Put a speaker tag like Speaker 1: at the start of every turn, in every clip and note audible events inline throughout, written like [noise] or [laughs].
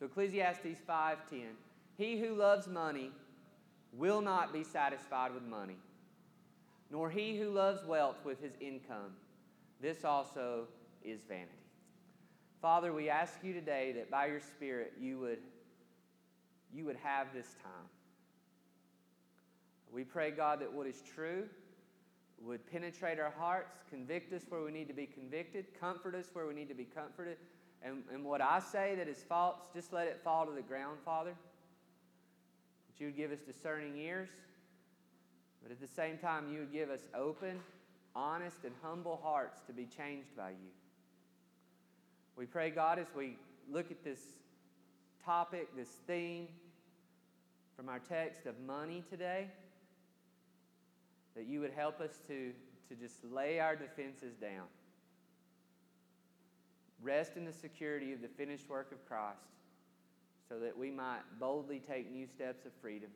Speaker 1: So Ecclesiastes 5:10, he who loves money will not be satisfied with money, nor he who loves wealth with his income. This also is vanity. Father, we ask you today that by your Spirit you would, you would have this time. We pray, God, that what is true would penetrate our hearts, convict us where we need to be convicted, comfort us where we need to be comforted. And, and what I say that is false, just let it fall to the ground, Father. That you would give us discerning ears, but at the same time, you would give us open, honest, and humble hearts to be changed by you. We pray, God, as we look at this topic, this theme from our text of money today, that you would help us to, to just lay our defenses down. Rest in the security of the finished work of Christ so that we might boldly take new steps of freedom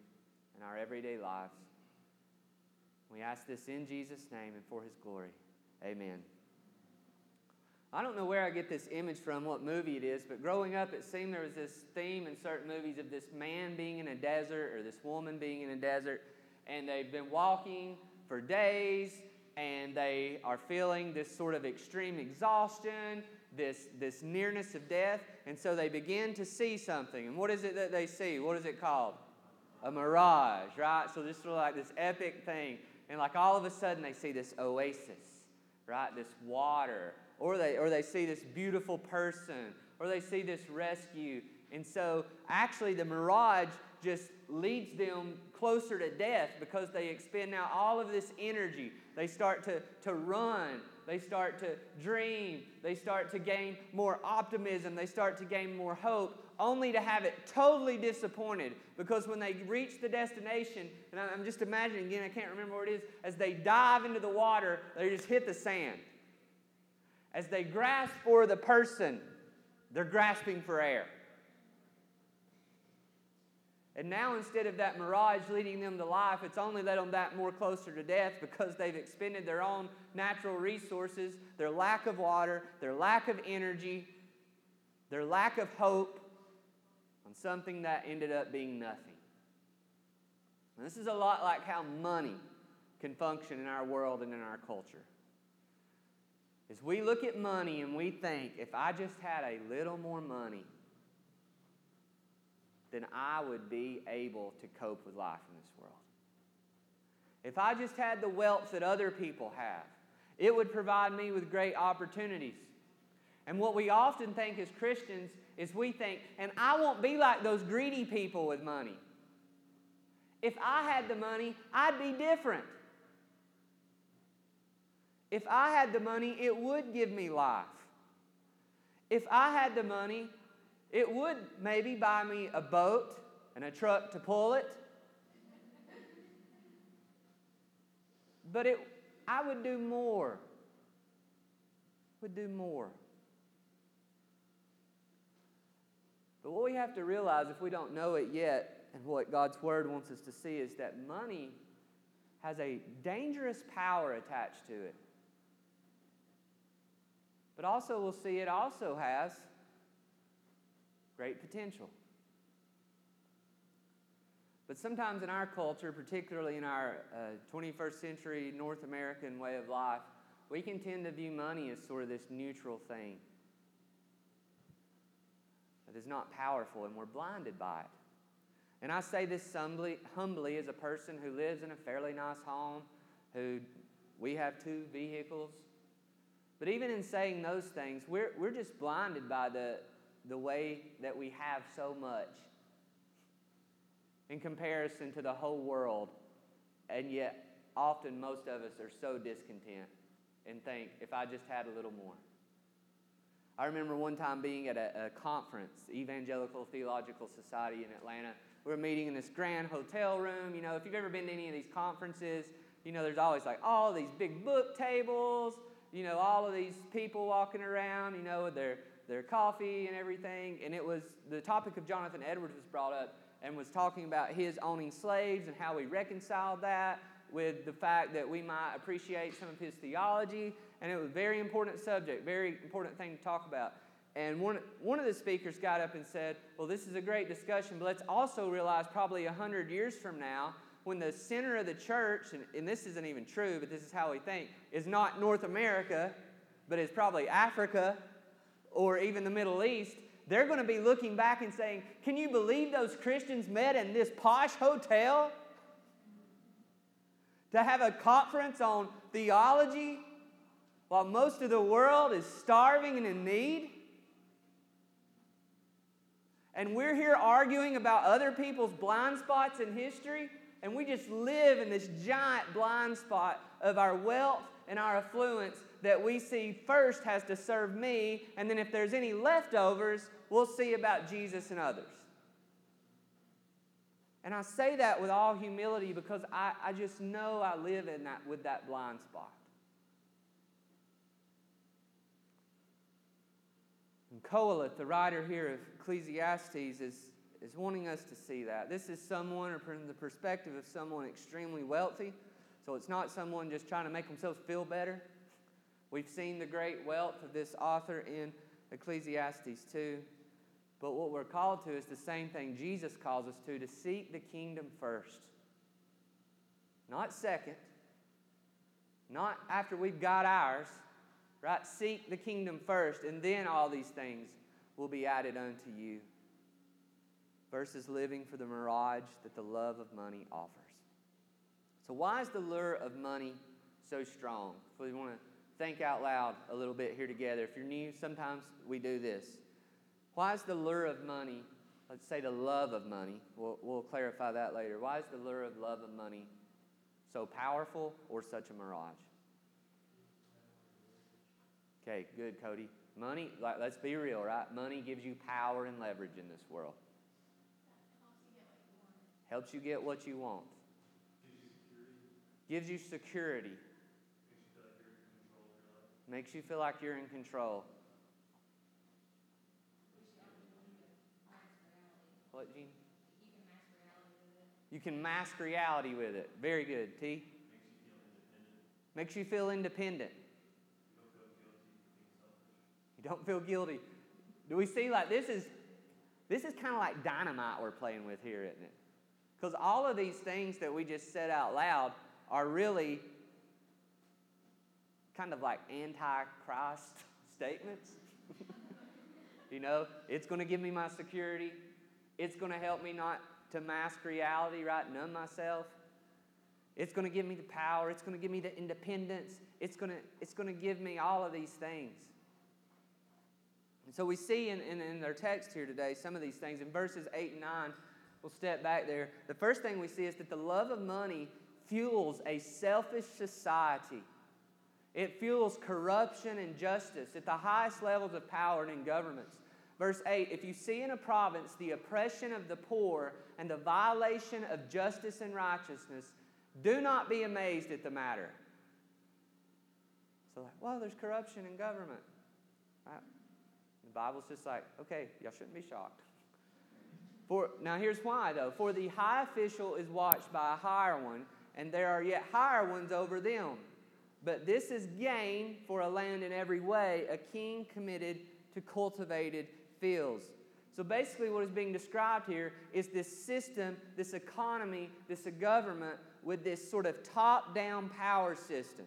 Speaker 1: in our everyday lives. We ask this in Jesus' name and for his glory. Amen. I don't know where I get this image from, what movie it is, but growing up, it seemed there was this theme in certain movies of this man being in a desert or this woman being in a desert, and they've been walking for days and they are feeling this sort of extreme exhaustion, this, this nearness of death, and so they begin to see something. And what is it that they see? What is it called? A mirage, right? So this of like this epic thing. And like all of a sudden they see this oasis, right? This water. Or they, or they see this beautiful person. Or they see this rescue. And so actually the mirage just leads them closer to death because they expend now all of this energy. They start to, to run. They start to dream. They start to gain more optimism. They start to gain more hope, only to have it totally disappointed because when they reach the destination, and I'm just imagining again, I can't remember what it is, as they dive into the water, they just hit the sand. As they grasp for the person, they're grasping for air. And now, instead of that mirage leading them to life, it's only led them that more closer to death because they've expended their own natural resources, their lack of water, their lack of energy, their lack of hope on something that ended up being nothing. And this is a lot like how money can function in our world and in our culture. As we look at money and we think, if I just had a little more money, then I would be able to cope with life in this world. If I just had the wealth that other people have, it would provide me with great opportunities. And what we often think as Christians is we think, and I won't be like those greedy people with money. If I had the money, I'd be different. If I had the money, it would give me life. If I had the money, it would maybe buy me a boat and a truck to pull it. But it, I would do more. Would do more. But what we have to realize, if we don't know it yet, and what God's Word wants us to see, is that money has a dangerous power attached to it. But also, we'll see it also has great potential. But sometimes in our culture, particularly in our uh, 21st century North American way of life, we can tend to view money as sort of this neutral thing that is not powerful, and we're blinded by it. And I say this humbly, humbly as a person who lives in a fairly nice home, who we have two vehicles. But even in saying those things, we're, we're just blinded by the, the way that we have so much in comparison to the whole world. And yet, often most of us are so discontent and think, if I just had a little more. I remember one time being at a, a conference, Evangelical Theological Society in Atlanta. We were meeting in this grand hotel room. You know, if you've ever been to any of these conferences, you know, there's always like all these big book tables, you know, all of these people walking around, you know, with their their coffee and everything. And it was the topic of Jonathan Edwards was brought up and was talking about his owning slaves and how we reconciled that with the fact that we might appreciate some of his theology. And it was a very important subject, very important thing to talk about. and one, one of the speakers got up and said, Well, this is a great discussion, but let's also realize probably 100 years from now, when the center of the church, and, and this isn't even true, but this is how we think, is not North America, but is probably Africa or even the Middle East, they're going to be looking back and saying, Can you believe those Christians met in this posh hotel? To have a conference on theology while most of the world is starving and in need? And we're here arguing about other people's blind spots in history, and we just live in this giant blind spot of our wealth and our affluence that we see first has to serve me, and then if there's any leftovers, we'll see about Jesus and others. And I say that with all humility because I, I just know I live in that with that blind spot. And Qoheleth, the writer here of Ecclesiastes, is, is wanting us to see that. This is someone, or from the perspective of someone extremely wealthy. So it's not someone just trying to make themselves feel better. We've seen the great wealth of this author in Ecclesiastes 2. But what we're called to is the same thing Jesus calls us to to seek the kingdom first. Not second, not after we've got ours, right? Seek the kingdom first, and then all these things will be added unto you. Versus living for the mirage that the love of money offers. So, why is the lure of money so strong? So, we want to think out loud a little bit here together. If you're new, sometimes we do this. Why is the lure of money, let's say the love of money, we'll, we'll clarify that later. Why is the lure of love of money so powerful or such a mirage? Okay, good, Cody. Money, like, let's be real, right? Money gives you power and leverage in this world. Helps you get what you want. Gives you security. Makes you feel like you're in control. What, Gene? You can mask reality with it. Very good. T? Makes you feel independent. You don't feel guilty. Do we see like this is this is kind of like dynamite we're playing with here, isn't it? Because all of these things that we just said out loud are really kind of like anti Christ [laughs] statements. [laughs] you know, it's going to give me my security, it's going to help me not to mask reality, right? Numb myself. It's going to give me the power. It's going to give me the independence. It's going to, it's going to give me all of these things. And so we see in, in, in text here today some of these things. In verses 8 and 9, we'll step back there. The first thing we see is that the love of money fuels a selfish society. It fuels corruption and justice at the highest levels of power and in governments. Verse 8 If you see in a province the oppression of the poor and the violation of justice and righteousness, do not be amazed at the matter. So, like, well, there's corruption in government. Right? The Bible's just like, okay, y'all shouldn't be shocked. For, now, here's why, though. For the high official is watched by a higher one, and there are yet higher ones over them. But this is gain for a land in every way, a king committed to cultivated fields. So basically, what is being described here is this system, this economy, this government with this sort of top down power system.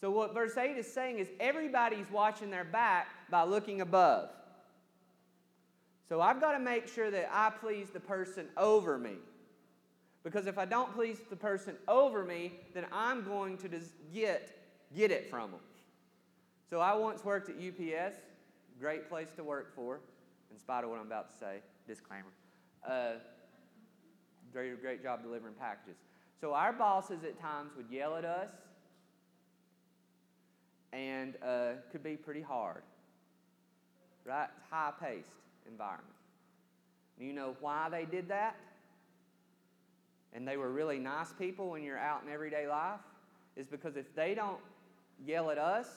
Speaker 1: So, what verse 8 is saying is everybody's watching their back by looking above. So, I've got to make sure that I please the person over me. Because if I don't please the person over me, then I'm going to get, get it from them. So I once worked at UPS, great place to work for, in spite of what I'm about to say, disclaimer. Uh, a great job delivering packages. So our bosses at times would yell at us and uh, could be pretty hard, right? High paced environment. You know why they did that? And they were really nice people when you're out in everyday life is because if they don't yell at us,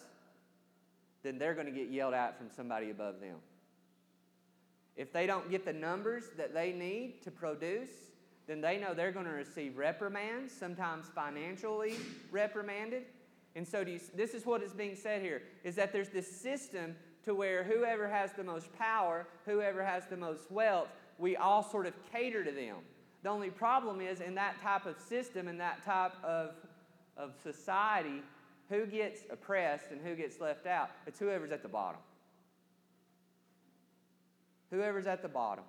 Speaker 1: then they're going to get yelled at from somebody above them. If they don't get the numbers that they need to produce, then they know they're going to receive reprimands, sometimes financially reprimanded. And so you, this is what is being said here is that there's this system to to where whoever has the most power, whoever has the most wealth, we all sort of cater to them. The only problem is in that type of system in that type of, of society, who gets oppressed and who gets left out? It's whoever's at the bottom. Whoever's at the bottom.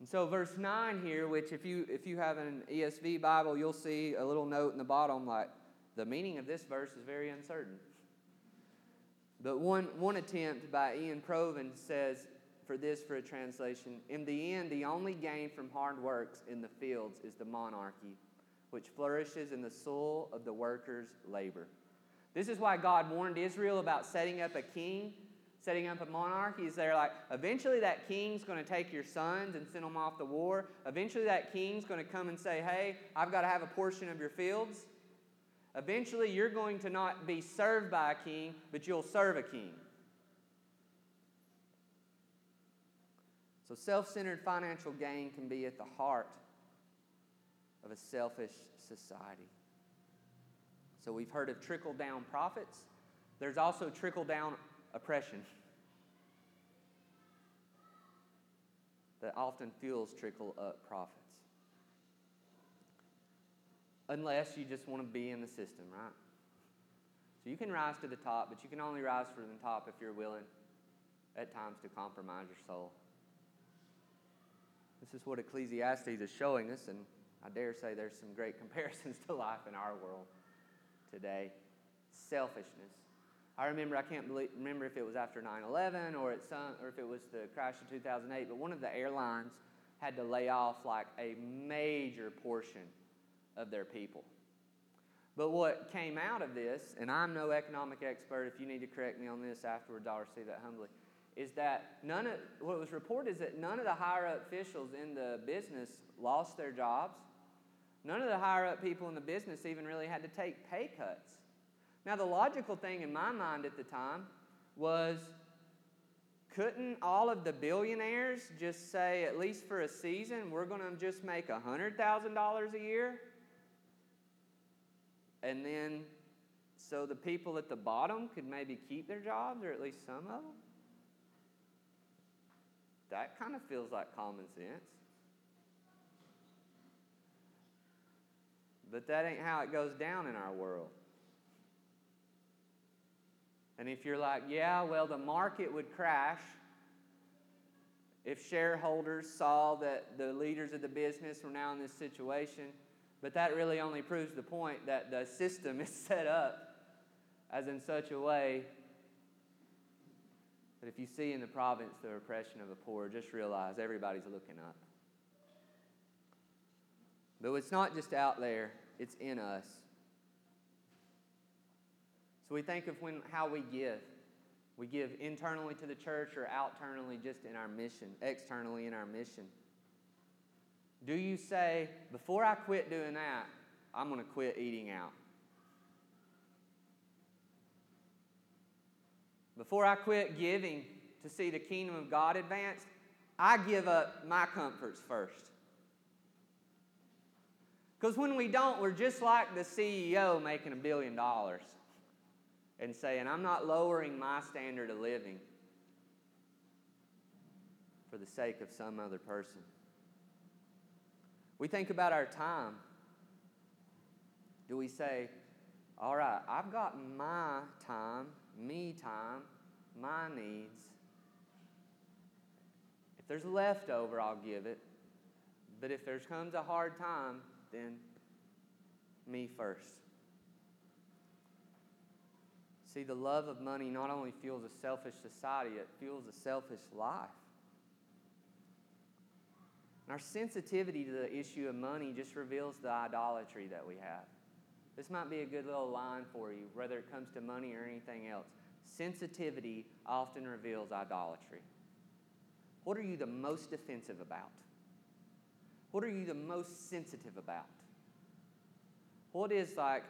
Speaker 1: And so verse 9 here, which if you if you have an ESV Bible, you'll see a little note in the bottom like the meaning of this verse is very uncertain. But one, one attempt by Iain Provan says for this for a translation, in the end, the only gain from hard works in the fields is the monarchy, which flourishes in the soul of the worker's labor. This is why God warned Israel about setting up a king, setting up a monarchy. Is they're like, eventually that king's going to take your sons and send them off to war. Eventually that king's going to come and say, hey, I've got to have a portion of your fields. Eventually, you're going to not be served by a king, but you'll serve a king. So, self centered financial gain can be at the heart of a selfish society. So, we've heard of trickle down profits, there's also trickle down oppression that often fuels trickle up profits unless you just want to be in the system, right? So you can rise to the top, but you can only rise to the top if you're willing at times to compromise your soul. This is what Ecclesiastes is showing us, and I dare say there's some great [laughs] comparisons to life in our world today. Selfishness. I remember, I can't believe, remember if it was after 9 11 or, or if it was the crash of 2008, but one of the airlines had to lay off like a major portion of their people. But what came out of this, and I'm no economic expert, if you need to correct me on this afterwards, I'll receive that humbly, is that none of what was reported is that none of the higher up officials in the business lost their jobs. None of the higher up people in the business even really had to take pay cuts. Now, the logical thing in my mind at the time was couldn't all of the billionaires just say, at least for a season, we're going to just make $100,000 a year? And then, so the people at the bottom could maybe keep their jobs, or at least some of them? That kind of feels like common sense. But that ain't how it goes down in our world. And if you're like, yeah, well, the market would crash if shareholders saw that the leaders of the business were now in this situation, but that really only proves the point that the system [laughs] is set up as in such a way that if you see in the province the oppression of the poor, just realize everybody's looking up. But it's not just out there, it's in us. So we think of when, how we give. We give internally to the church or externally just in our mission, externally in our mission. Do you say, before I quit doing that, I'm going to quit eating out? Before I quit giving to see the kingdom of God advanced, I give up my comforts first. Because when we don't, we're just like the CEO making a billion dollars and saying, I'm not lowering my standard of living for the sake of some other person. We think about our time. Do we say, all right, I've got my time, me time, my needs. If there's leftover, I'll give it. But if there comes a hard time, then me first. See, the love of money not only fuels a selfish society, it fuels a selfish life. Our sensitivity to the issue of money just reveals the idolatry that we have. This might be a good little line for you, whether it comes to money or anything else. Sensitivity often reveals idolatry. What are you the most defensive about? What are you the most sensitive about? What is like,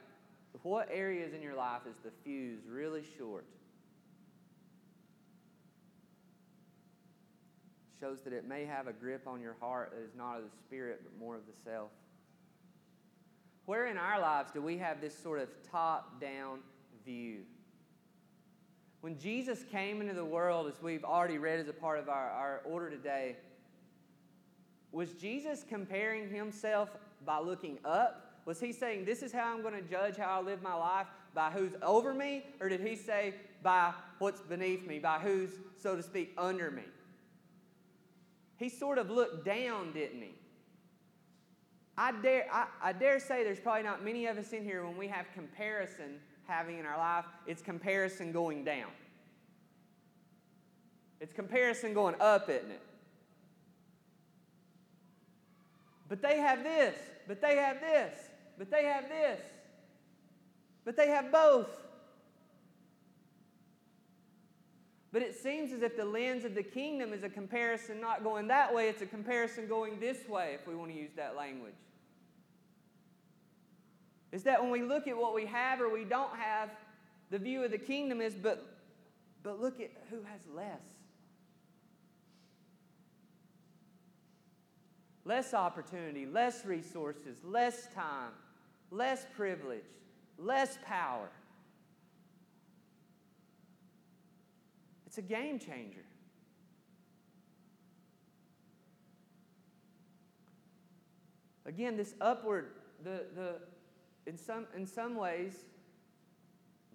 Speaker 1: what areas in your life is the fuse really short? shows that it may have a grip on your heart that is not of the spirit, but more of the self. Where in our lives do we have this sort of top down view? When Jesus came into the world, as we've already read as a part of our, our order today, was Jesus comparing himself by looking up? Was he saying, This is how I'm going to judge how I live my life? By who's over me? Or did he say, By what's beneath me? By who's, so to speak, under me? He sort of looked down, didn't he? I dare, I, I dare say there's probably not many of us in here when we have comparison having in our life, it's comparison going down. It's comparison going up, isn't it? But they have this, but they have this, but they have this, but they have both. But it seems as if the lens of the kingdom is a comparison not going that way, it's a comparison going this way, if we want to use that language is that when we look at what we have or we don't have, the view of the kingdom is, but, but look at who has less. Less opportunity, less resources, less time, less privilege, less power. It's a game changer. Again, this upward, the, the, in some, in some ways,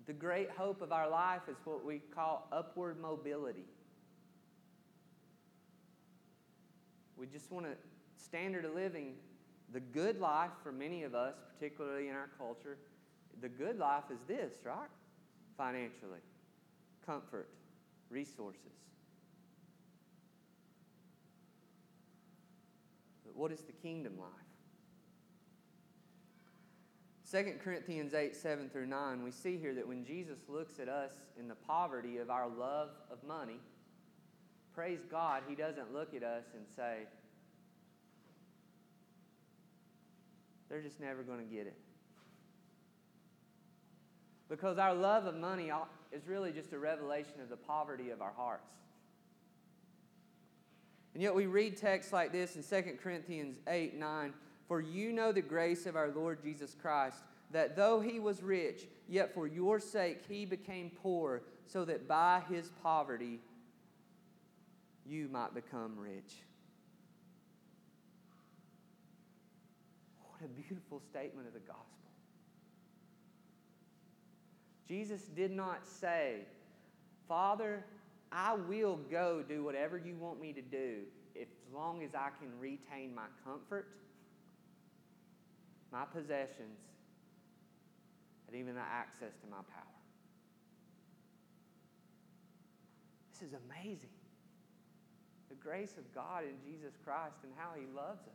Speaker 1: the great hope of our life is what we call upward mobility. We just want a standard of living, the good life for many of us, particularly in our culture, the good life is this, right? Financially, comfort, resources. But what is the kingdom life? 2 Corinthians 8, 7 through 9, we see here that when Jesus looks at us in the poverty of our love of money, praise God, He doesn't look at us and say, they're just never going to get it. Because our love of money is really just a revelation of the poverty of our hearts. And yet we read texts like this in 2 Corinthians 8, 9. For you know the grace of our Lord Jesus Christ, that though he was rich, yet for your sake he became poor, so that by his poverty you might become rich. What a beautiful statement of the gospel. Jesus did not say, Father, I will go do whatever you want me to do as long as I can retain my comfort my possessions, and even the access to my power. This is amazing. The grace of God in Jesus Christ and how He loves us.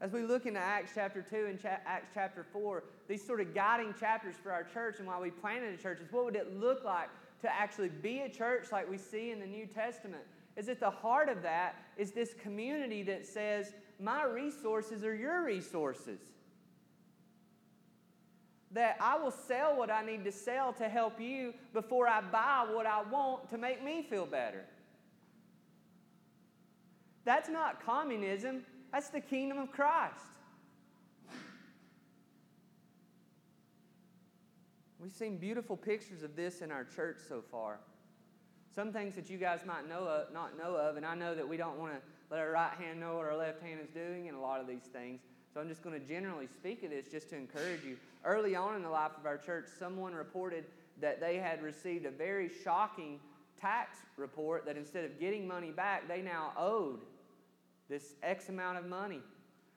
Speaker 1: As we look into Acts chapter 2 and cha- Acts chapter 4, these sort of guiding chapters for our church and why we planted a church is what would it look like to actually be a church like we see in the New Testament? Is at the heart of that is this community that says, my resources are your resources. That I will sell what I need to sell to help you before I buy what I want to make me feel better. That's not communism, that's the kingdom of Christ. We've seen beautiful pictures of this in our church so far. Some things that you guys might know of, not know of, and I know that we don't want to let our right hand know what our left hand is doing in a lot of these things. So I'm just going to generally speak of this just to encourage you. Early on in the life of our church, someone reported that they had received a very shocking tax report that instead of getting money back, they now owed this X amount of money.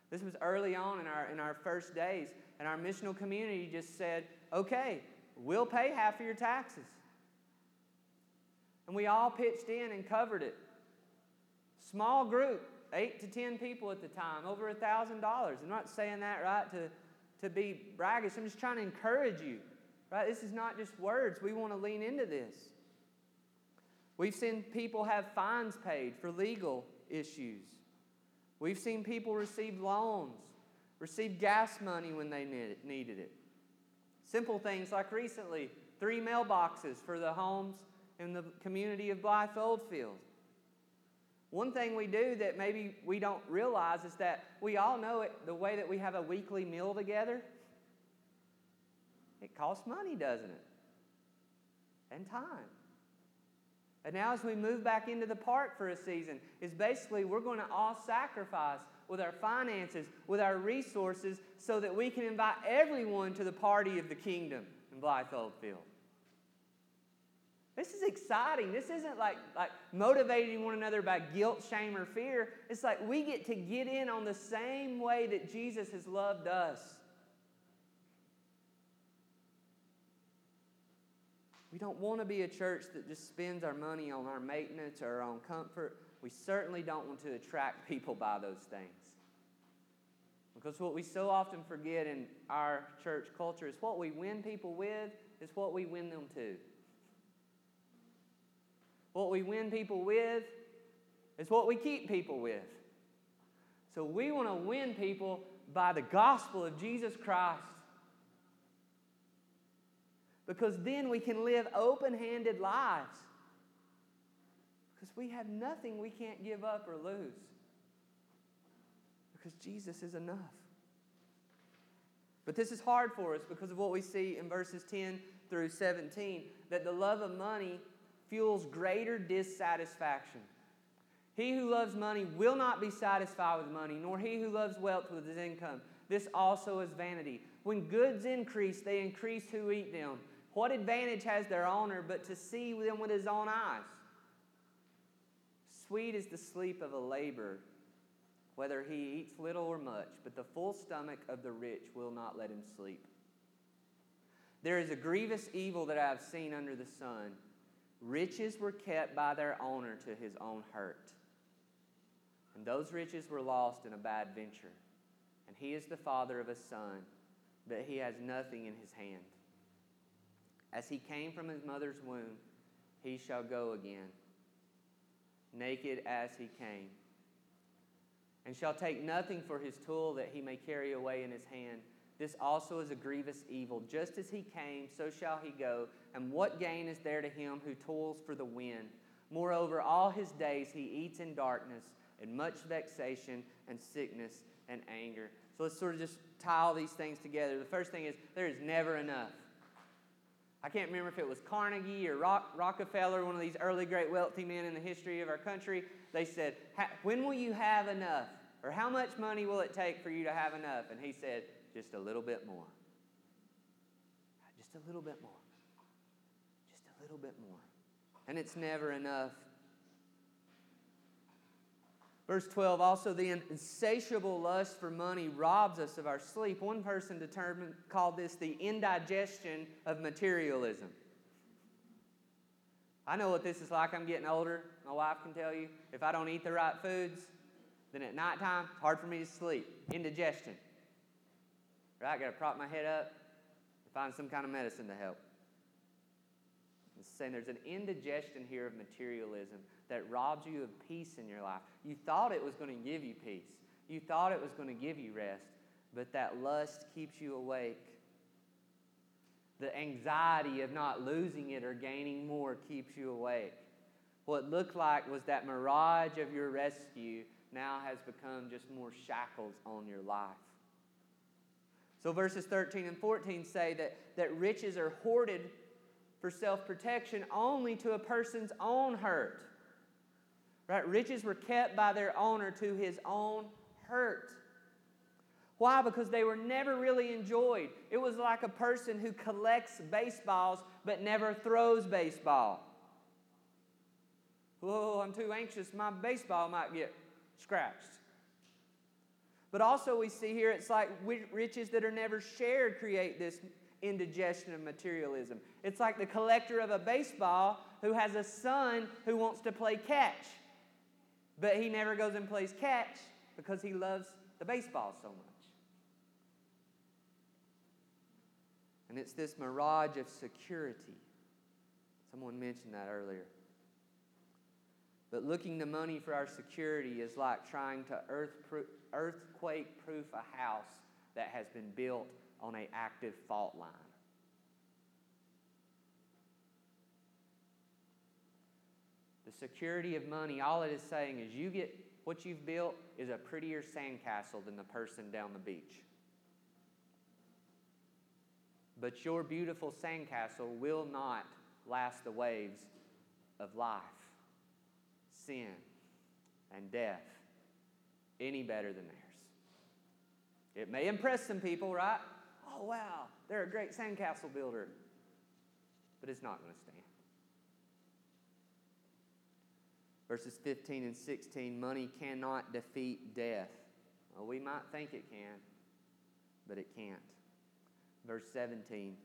Speaker 1: This was early on in our, in our first days, and our missional community just said, okay, we'll pay half of your taxes. And we all pitched in and covered it. Small group, eight to ten people at the time, over a thousand dollars. I'm not saying that right to, to be braggish. I'm just trying to encourage you. Right? This is not just words. We want to lean into this. We've seen people have fines paid for legal issues. We've seen people receive loans, receive gas money when they needed it. Simple things like recently, three mailboxes for the homes in the community of Blythe Oldfield. One thing we do that maybe we don't realize is that we all know it the way that we have a weekly meal together. It costs money, doesn't it? and time. And now, as we move back into the park for a season, is basically we're going to all sacrifice with our finances, with our resources, so that we can invite everyone to the party of the kingdom in Blythe Oldfield. This is exciting. This isn't like, like motivating one another by guilt, shame, or fear. It's like we get to get in on the same way that Jesus has loved us. We don't want to be a church that just spends our money on our maintenance or on comfort. We certainly don't want to attract people by those things. Because what we so often forget in our church culture is what we win people with is what we win them to. What we win people with is what we keep people with. So we want to win people by the gospel of Jesus Christ. Because then we can live open handed lives. We have nothing we can't give up or lose. Because Jesus is enough. But this is hard for us because of what we see in verses 10 through 17 that the love of money fuels greater dissatisfaction. He who loves money will not be satisfied with money, nor he who loves wealth with his income. This also is vanity. When goods increase, they increase who eat them. What advantage has their owner but to see them with his own eyes? Sweet is the sleep of a laborer, whether he eats little or much, but the full stomach of the rich will not let him sleep. There is a grievous evil that I have seen under the sun Riches were kept by their owner to his own hurt. And those riches were lost in a bad venture. And he is the father of a son, but he has nothing in his hand. As he came from his mother's womb, he shall go again, naked as he came, and shall take nothing for his tool that he may carry away in his hand. This also is a grievous evil. Just as he came, so shall he go. And what gain is there to him who toils for the wind? Moreover, all his days he eats in darkness, and much vexation, and sickness, and anger. So let's sort of just tie all these things together. The first thing is there is never enough. I can't remember if it was Carnegie or Rock, Rockefeller, one of these early great wealthy men in the history of our country. They said, When will you have enough? Or how much money will it take for you to have enough? And he said, just a little bit more. Just a little bit more. Just a little bit more. And it's never enough. Verse 12 also, the insatiable lust for money robs us of our sleep. One person determined, called this the indigestion of materialism. I know what this is like. I'm getting older. My wife can tell you. If I don't eat the right foods, then at nighttime, it's hard for me to sleep. Indigestion. Right? Got to prop my head up and find some kind of medicine to help. It's saying there's an indigestion here of materialism that robs you of peace in your life. You thought it was going to give you peace, you thought it was going to give you rest, but that lust keeps you awake. The anxiety of not losing it or gaining more keeps you awake. What looked like was that mirage of your rescue now has become just more shackles on your life. So verses 13 and 14 say that, that riches are hoarded for self protection only to a person's own hurt. Right? Riches were kept by their owner to his own hurt. Why? Because they were never really enjoyed. It was like a person who collects baseballs but never throws baseball. Whoa, I'm too anxious. My baseball might get scratched. But also, we see here it's like riches that are never shared create this indigestion of materialism. It's like the collector of a baseball who has a son who wants to play catch, but he never goes and plays catch because he loves the baseball so much. And it's this mirage of security. Someone mentioned that earlier. But looking to money for our security is like trying to earthquake proof a house that has been built on an active fault line. The security of money, all it is saying is you get what you've built is a prettier sandcastle than the person down the beach. But your beautiful sandcastle will not last the waves of life, sin, and death any better than theirs. It may impress some people, right? Oh, wow, they're a great sandcastle builder. But it's not going to stand. Verses 15 and 16 money cannot defeat death. Well, we might think it can, but it can't. Verse 17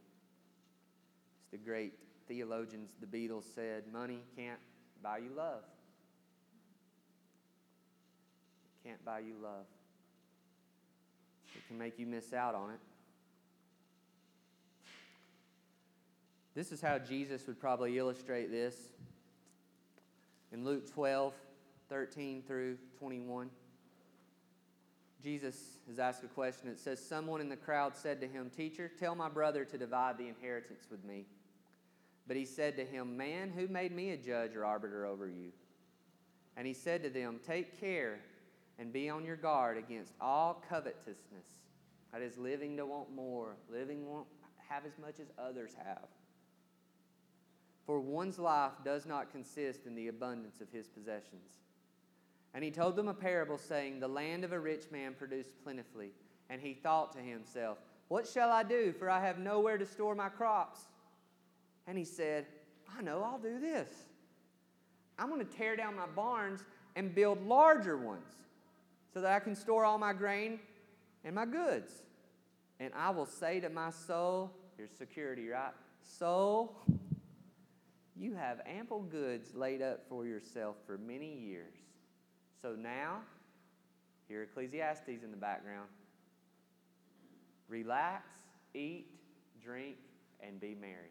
Speaker 1: it's the great theologians, the Beatles said, money can't buy you love. It can't buy you love. It can make you miss out on it. This is how Jesus would probably illustrate this in Luke 12, 13 through 21. Jesus has asked a question. It says, Someone in the crowd said to him, Teacher, tell my brother to divide the inheritance with me. But he said to him, Man, who made me a judge or arbiter over you? And he said to them, Take care and be on your guard against all covetousness. That is, living to want more, living to have as much as others have. For one's life does not consist in the abundance of his possessions. And he told them a parable, saying, The land of a rich man produced plentifully. And he thought to himself, What shall I do? For I have nowhere to store my crops. And he said, I know, I'll do this. I'm going to tear down my barns and build larger ones so that I can store all my grain and my goods. And I will say to my soul, here's security, right? Soul, you have ample goods laid up for yourself for many years. So now, hear Ecclesiastes in the background. Relax, eat, drink, and be merry.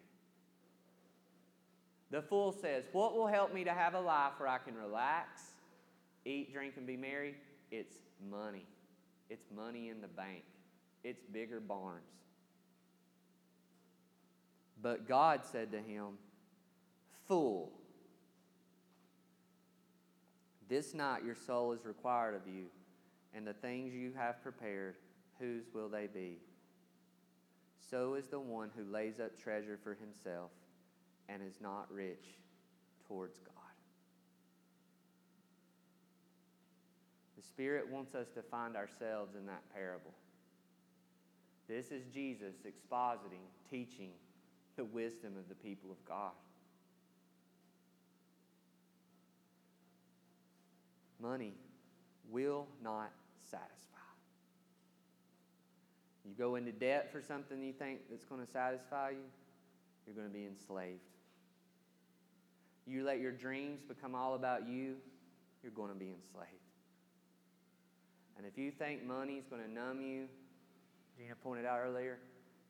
Speaker 1: The fool says, What will help me to have a life where I can relax, eat, drink, and be merry? It's money. It's money in the bank, it's bigger barns. But God said to him, Fool, this night your soul is required of you, and the things you have prepared, whose will they be? So is the one who lays up treasure for himself and is not rich towards God. The Spirit wants us to find ourselves in that parable. This is Jesus expositing, teaching the wisdom of the people of God. Money will not satisfy. You go into debt for something you think that's going to satisfy you, you're going to be enslaved. You let your dreams become all about you, you're going to be enslaved. And if you think money is going to numb you, Gina pointed out earlier,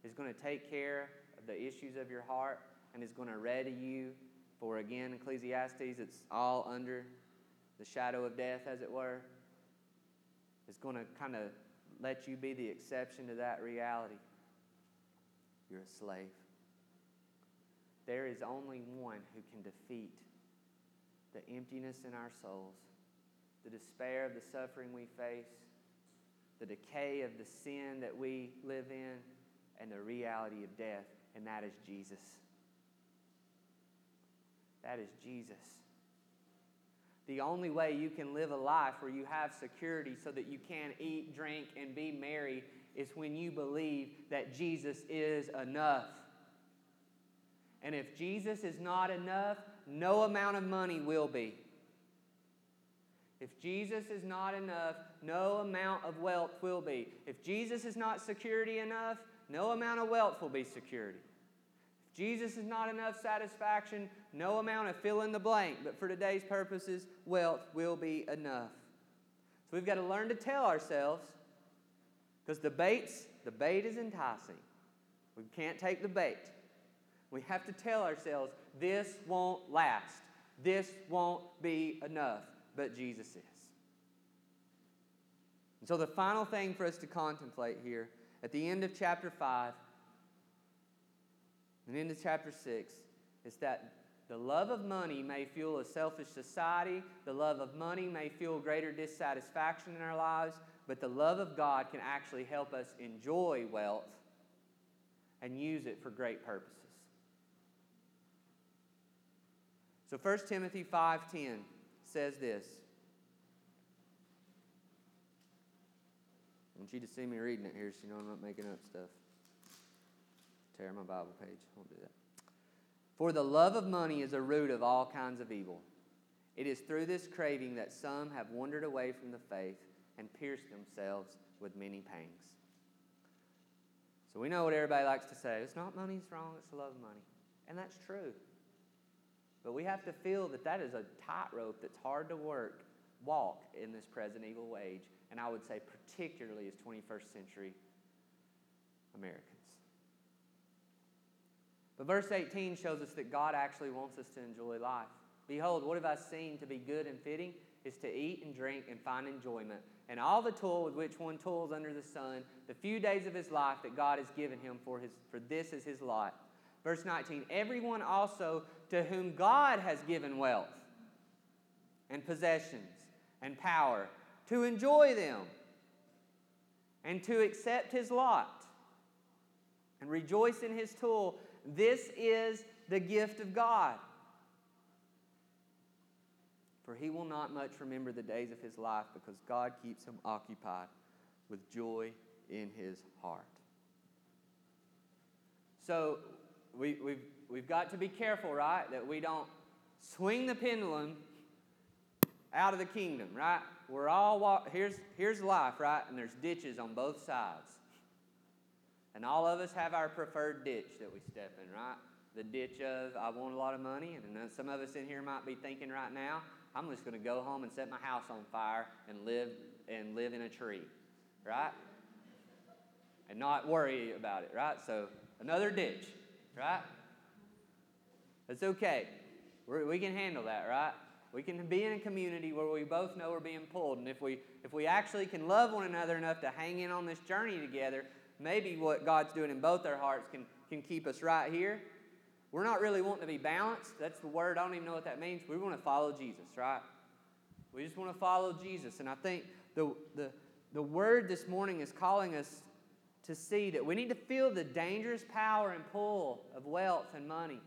Speaker 1: is going to take care of the issues of your heart and is going to ready you for, again, Ecclesiastes, it's all under the shadow of death, as it were, is going to kind of let you be the exception to that reality. You're a slave. There is only one who can defeat the emptiness in our souls, the despair of the suffering we face, the decay of the sin that we live in, and the reality of death, and that is Jesus. That is Jesus. The only way you can live a life where you have security so that you can eat, drink, and be merry is when you believe that Jesus is enough. And if Jesus is not enough, no amount of money will be. If Jesus is not enough, no amount of wealth will be. If Jesus is not security enough, no amount of wealth will be security. If Jesus is not enough satisfaction, no amount of fill in the blank, but for today's purposes, wealth will be enough. So we've got to learn to tell ourselves, because the bait's, the bait is enticing. We can't take the bait. We have to tell ourselves, this won't last. This won't be enough. But Jesus is. And so, the final thing for us to contemplate here at the end of chapter 5 and into chapter 6 is that the love of money may fuel a selfish society, the love of money may fuel greater dissatisfaction in our lives, but the love of God can actually help us enjoy wealth and use it for great purposes. So 1 Timothy 5:10 says this. I want you to see me reading it here so you know I'm not making up stuff. Tear my Bible page. Won't do that. For the love of money is a root of all kinds of evil. It is through this craving that some have wandered away from the faith and pierced themselves with many pangs. So we know what everybody likes to say. It's not money's wrong, it's the love of money. And that's true. But we have to feel that that is a tightrope that's hard to work, walk in this present evil age. And I would say, particularly as 21st century Americans. But verse 18 shows us that God actually wants us to enjoy life. Behold, what have I seen to be good and fitting is to eat and drink and find enjoyment, and all the toil with which one toils under the sun, the few days of his life that God has given him for, his, for this is his lot. Verse 19 Everyone also to whom God has given wealth and possessions and power to enjoy them and to accept his lot and rejoice in his toil. This is the gift of God. For he will not much remember the days of his life because God keeps him occupied with joy in his heart. So we, we've, we've got to be careful, right, that we don't swing the pendulum out of the kingdom, right? We're all walk, here's here's life, right? And there's ditches on both sides. And all of us have our preferred ditch that we step in, right? The ditch of I want a lot of money, and then some of us in here might be thinking right now, I'm just going to go home and set my house on fire and live and live in a tree, right? And not worry about it, right? So another ditch, right? It's okay. We're, we can handle that, right? We can be in a community where we both know we're being pulled. And if we, if we actually can love one another enough to hang in on this journey together, maybe what God's doing in both our hearts can, can keep us right here. We're not really wanting to be balanced. That's the word. I don't even know what that means. We want to follow Jesus, right? We just want to follow Jesus. And I think the, the, the word this morning is calling us to see that we need to feel the dangerous power and pull of wealth and money.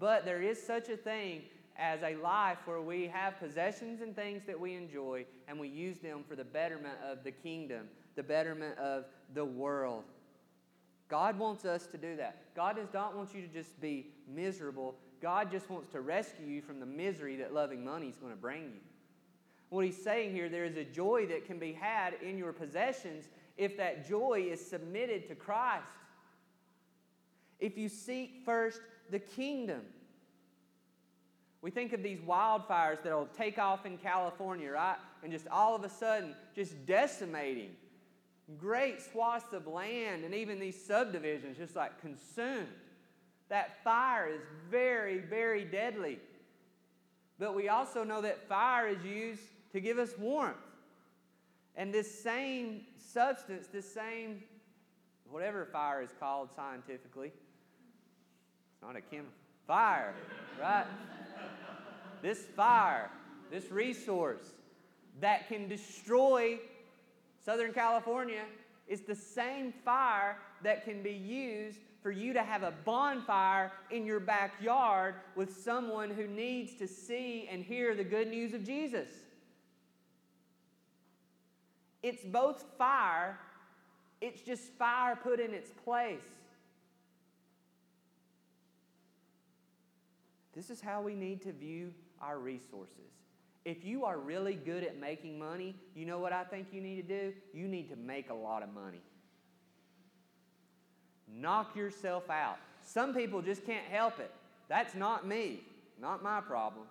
Speaker 1: But there is such a thing as a life where we have possessions and things that we enjoy and we use them for the betterment of the kingdom, the betterment of the world. God wants us to do that. God does not want you to just be miserable. God just wants to rescue you from the misery that loving money is going to bring you. What he's saying here, there is a joy that can be had in your possessions if that joy is submitted to Christ. If you seek first the kingdom. We think of these wildfires that'll take off in California, right? And just all of a sudden, just decimating great swaths of land and even these subdivisions, just like consumed. That fire is very, very deadly. But we also know that fire is used to give us warmth. And this same substance, this same, whatever fire is called scientifically, it's not a chemical, fire, right? this fire, this resource that can destroy Southern California is the same fire that can be used for you to have a bonfire in your backyard with someone who needs to see and hear the good news of Jesus. It's both fire, it's just fire put in its place. This is how we need to view our resources. If you are really good at making money, you know what I think you need to do? You need to make a lot of money. Knock yourself out. Some people just can't help it. That's not me, not my problem.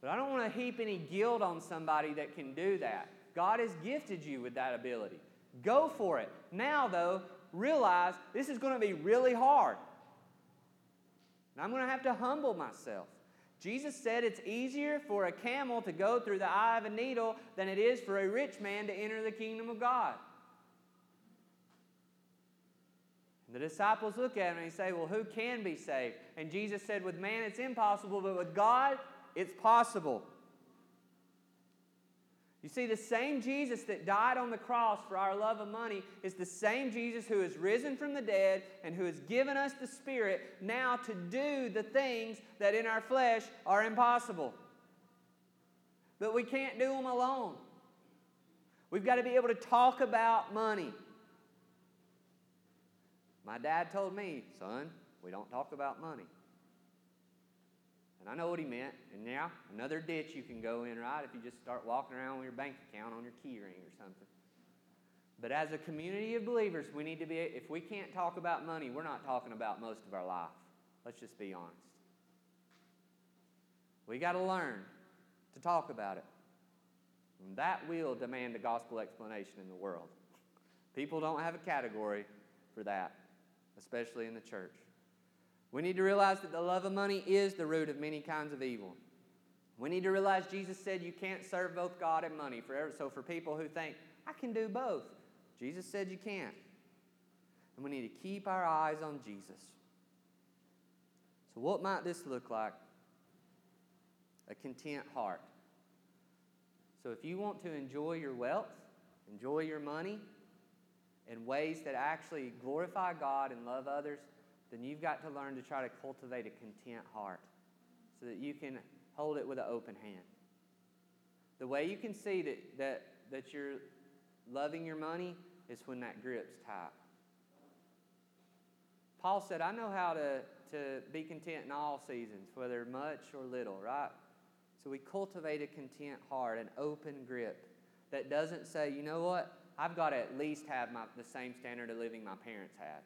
Speaker 1: But I don't want to heap any guilt on somebody that can do that. God has gifted you with that ability. Go for it. Now, though, realize this is going to be really hard. And I'm going to have to humble myself. Jesus said it's easier for a camel to go through the eye of a needle than it is for a rich man to enter the kingdom of God. And the disciples look at him and say, Well, who can be saved? And Jesus said, With man it's impossible, but with God it's possible. You see, the same Jesus that died on the cross for our love of money is the same Jesus who has risen from the dead and who has given us the Spirit now to do the things that in our flesh are impossible. But we can't do them alone. We've got to be able to talk about money. My dad told me, son, we don't talk about money. And I know what he meant. And now, another ditch you can go in, right? If you just start walking around with your bank account on your key ring or something. But as a community of believers, we need to be, if we can't talk about money, we're not talking about most of our life. Let's just be honest. We got to learn to talk about it. And that will demand a gospel explanation in the world. People don't have a category for that, especially in the church. We need to realize that the love of money is the root of many kinds of evil. We need to realize Jesus said you can't serve both God and money. forever. so, for people who think, I can do both, Jesus said you can't. And we need to keep our eyes on Jesus. So, what might this look like? A content heart. So, if you want to enjoy your wealth, enjoy your money in ways that actually glorify God and love others, then you've got to learn to try to cultivate a content heart so that you can hold it with an open hand. The way you can see that, that, that you're loving your money is when that grip's tight. Paul said, I know how to, to be content in all seasons, whether much or little, right? So we cultivate a content heart, an open grip that doesn't say, you know what, I've got to at least have my, the same standard of living my parents had.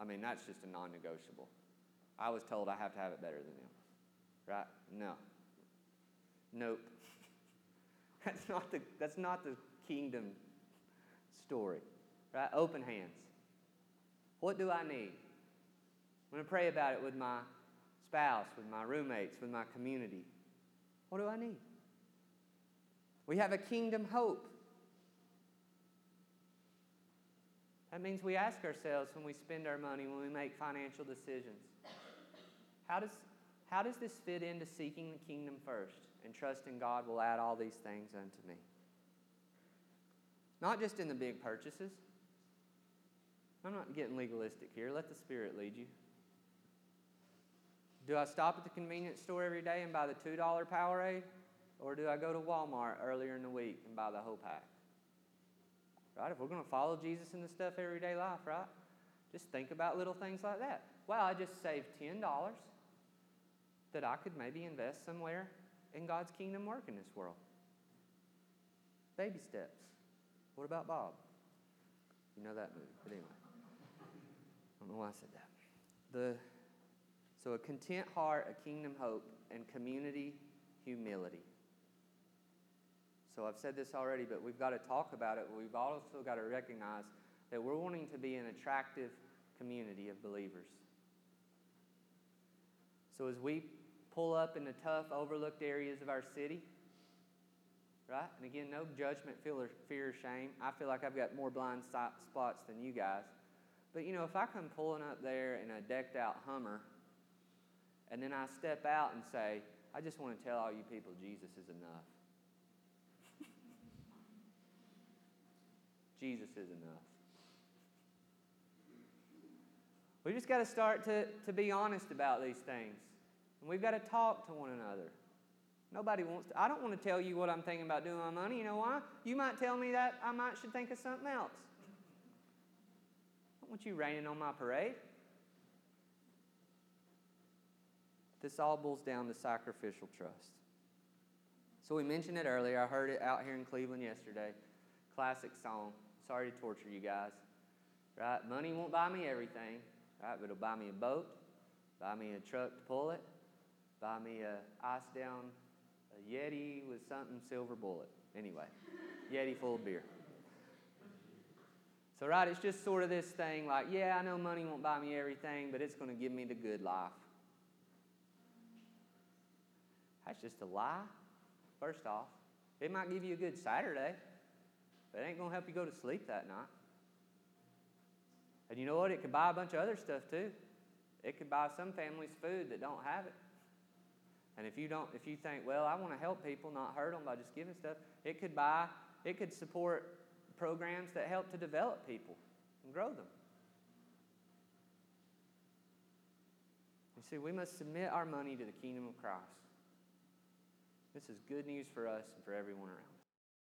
Speaker 1: I mean, that's just a non negotiable. I was told I have to have it better than them. Right? No. Nope. [laughs] that's, not the, that's not the kingdom story. Right? Open hands. What do I need? I'm going to pray about it with my spouse, with my roommates, with my community. What do I need? We have a kingdom hope. That means we ask ourselves when we spend our money, when we make financial decisions, how does, how does this fit into seeking the kingdom first and trusting God will add all these things unto me? Not just in the big purchases. I'm not getting legalistic here. Let the Spirit lead you. Do I stop at the convenience store every day and buy the $2 Powerade? Or do I go to Walmart earlier in the week and buy the whole pack? Right? If we're going to follow Jesus in the stuff everyday life, right? Just think about little things like that. Wow, I just saved $10 that I could maybe invest somewhere in God's kingdom work in this world. Baby steps. What about Bob? You know that movie, but anyway. I don't know why I said that. The, so, a content heart, a kingdom hope, and community humility. So I've said this already, but we've got to talk about it. We've also got to recognize that we're wanting to be an attractive community of believers. So as we pull up in the tough, overlooked areas of our city, right? And again, no judgment, fear, or shame. I feel like I've got more blind spots than you guys. But you know, if I come pulling up there in a decked out Hummer, and then I step out and say, I just want to tell all you people Jesus is enough. Jesus is enough. We just got to start to, to be honest about these things. And we've got to talk to one another. Nobody wants to. I don't want to tell you what I'm thinking about doing my money. You know why? You might tell me that I might should think of something else. I don't want you raining on my parade. This all boils down to sacrificial trust. So we mentioned it earlier. I heard it out here in Cleveland yesterday. Classic song. Sorry to torture you guys. Right? Money won't buy me everything. Right? But it'll buy me a boat, buy me a truck to pull it, buy me a ice down a Yeti with something silver bullet. Anyway, [laughs] Yeti full of beer. So, right, it's just sort of this thing like, yeah, I know money won't buy me everything, but it's going to give me the good life. That's just a lie, first off. It might give you a good Saturday. It ain't going to help you go to sleep that night. And you know what? It could buy a bunch of other stuff too. It could buy some families food that don't have it. And if you don't, if you think, well, I want to help people, not hurt them by just giving stuff, it could buy, it could support programs that help to develop people and grow them. You see, we must submit our money to the kingdom of Christ. This is good news for us and for everyone around.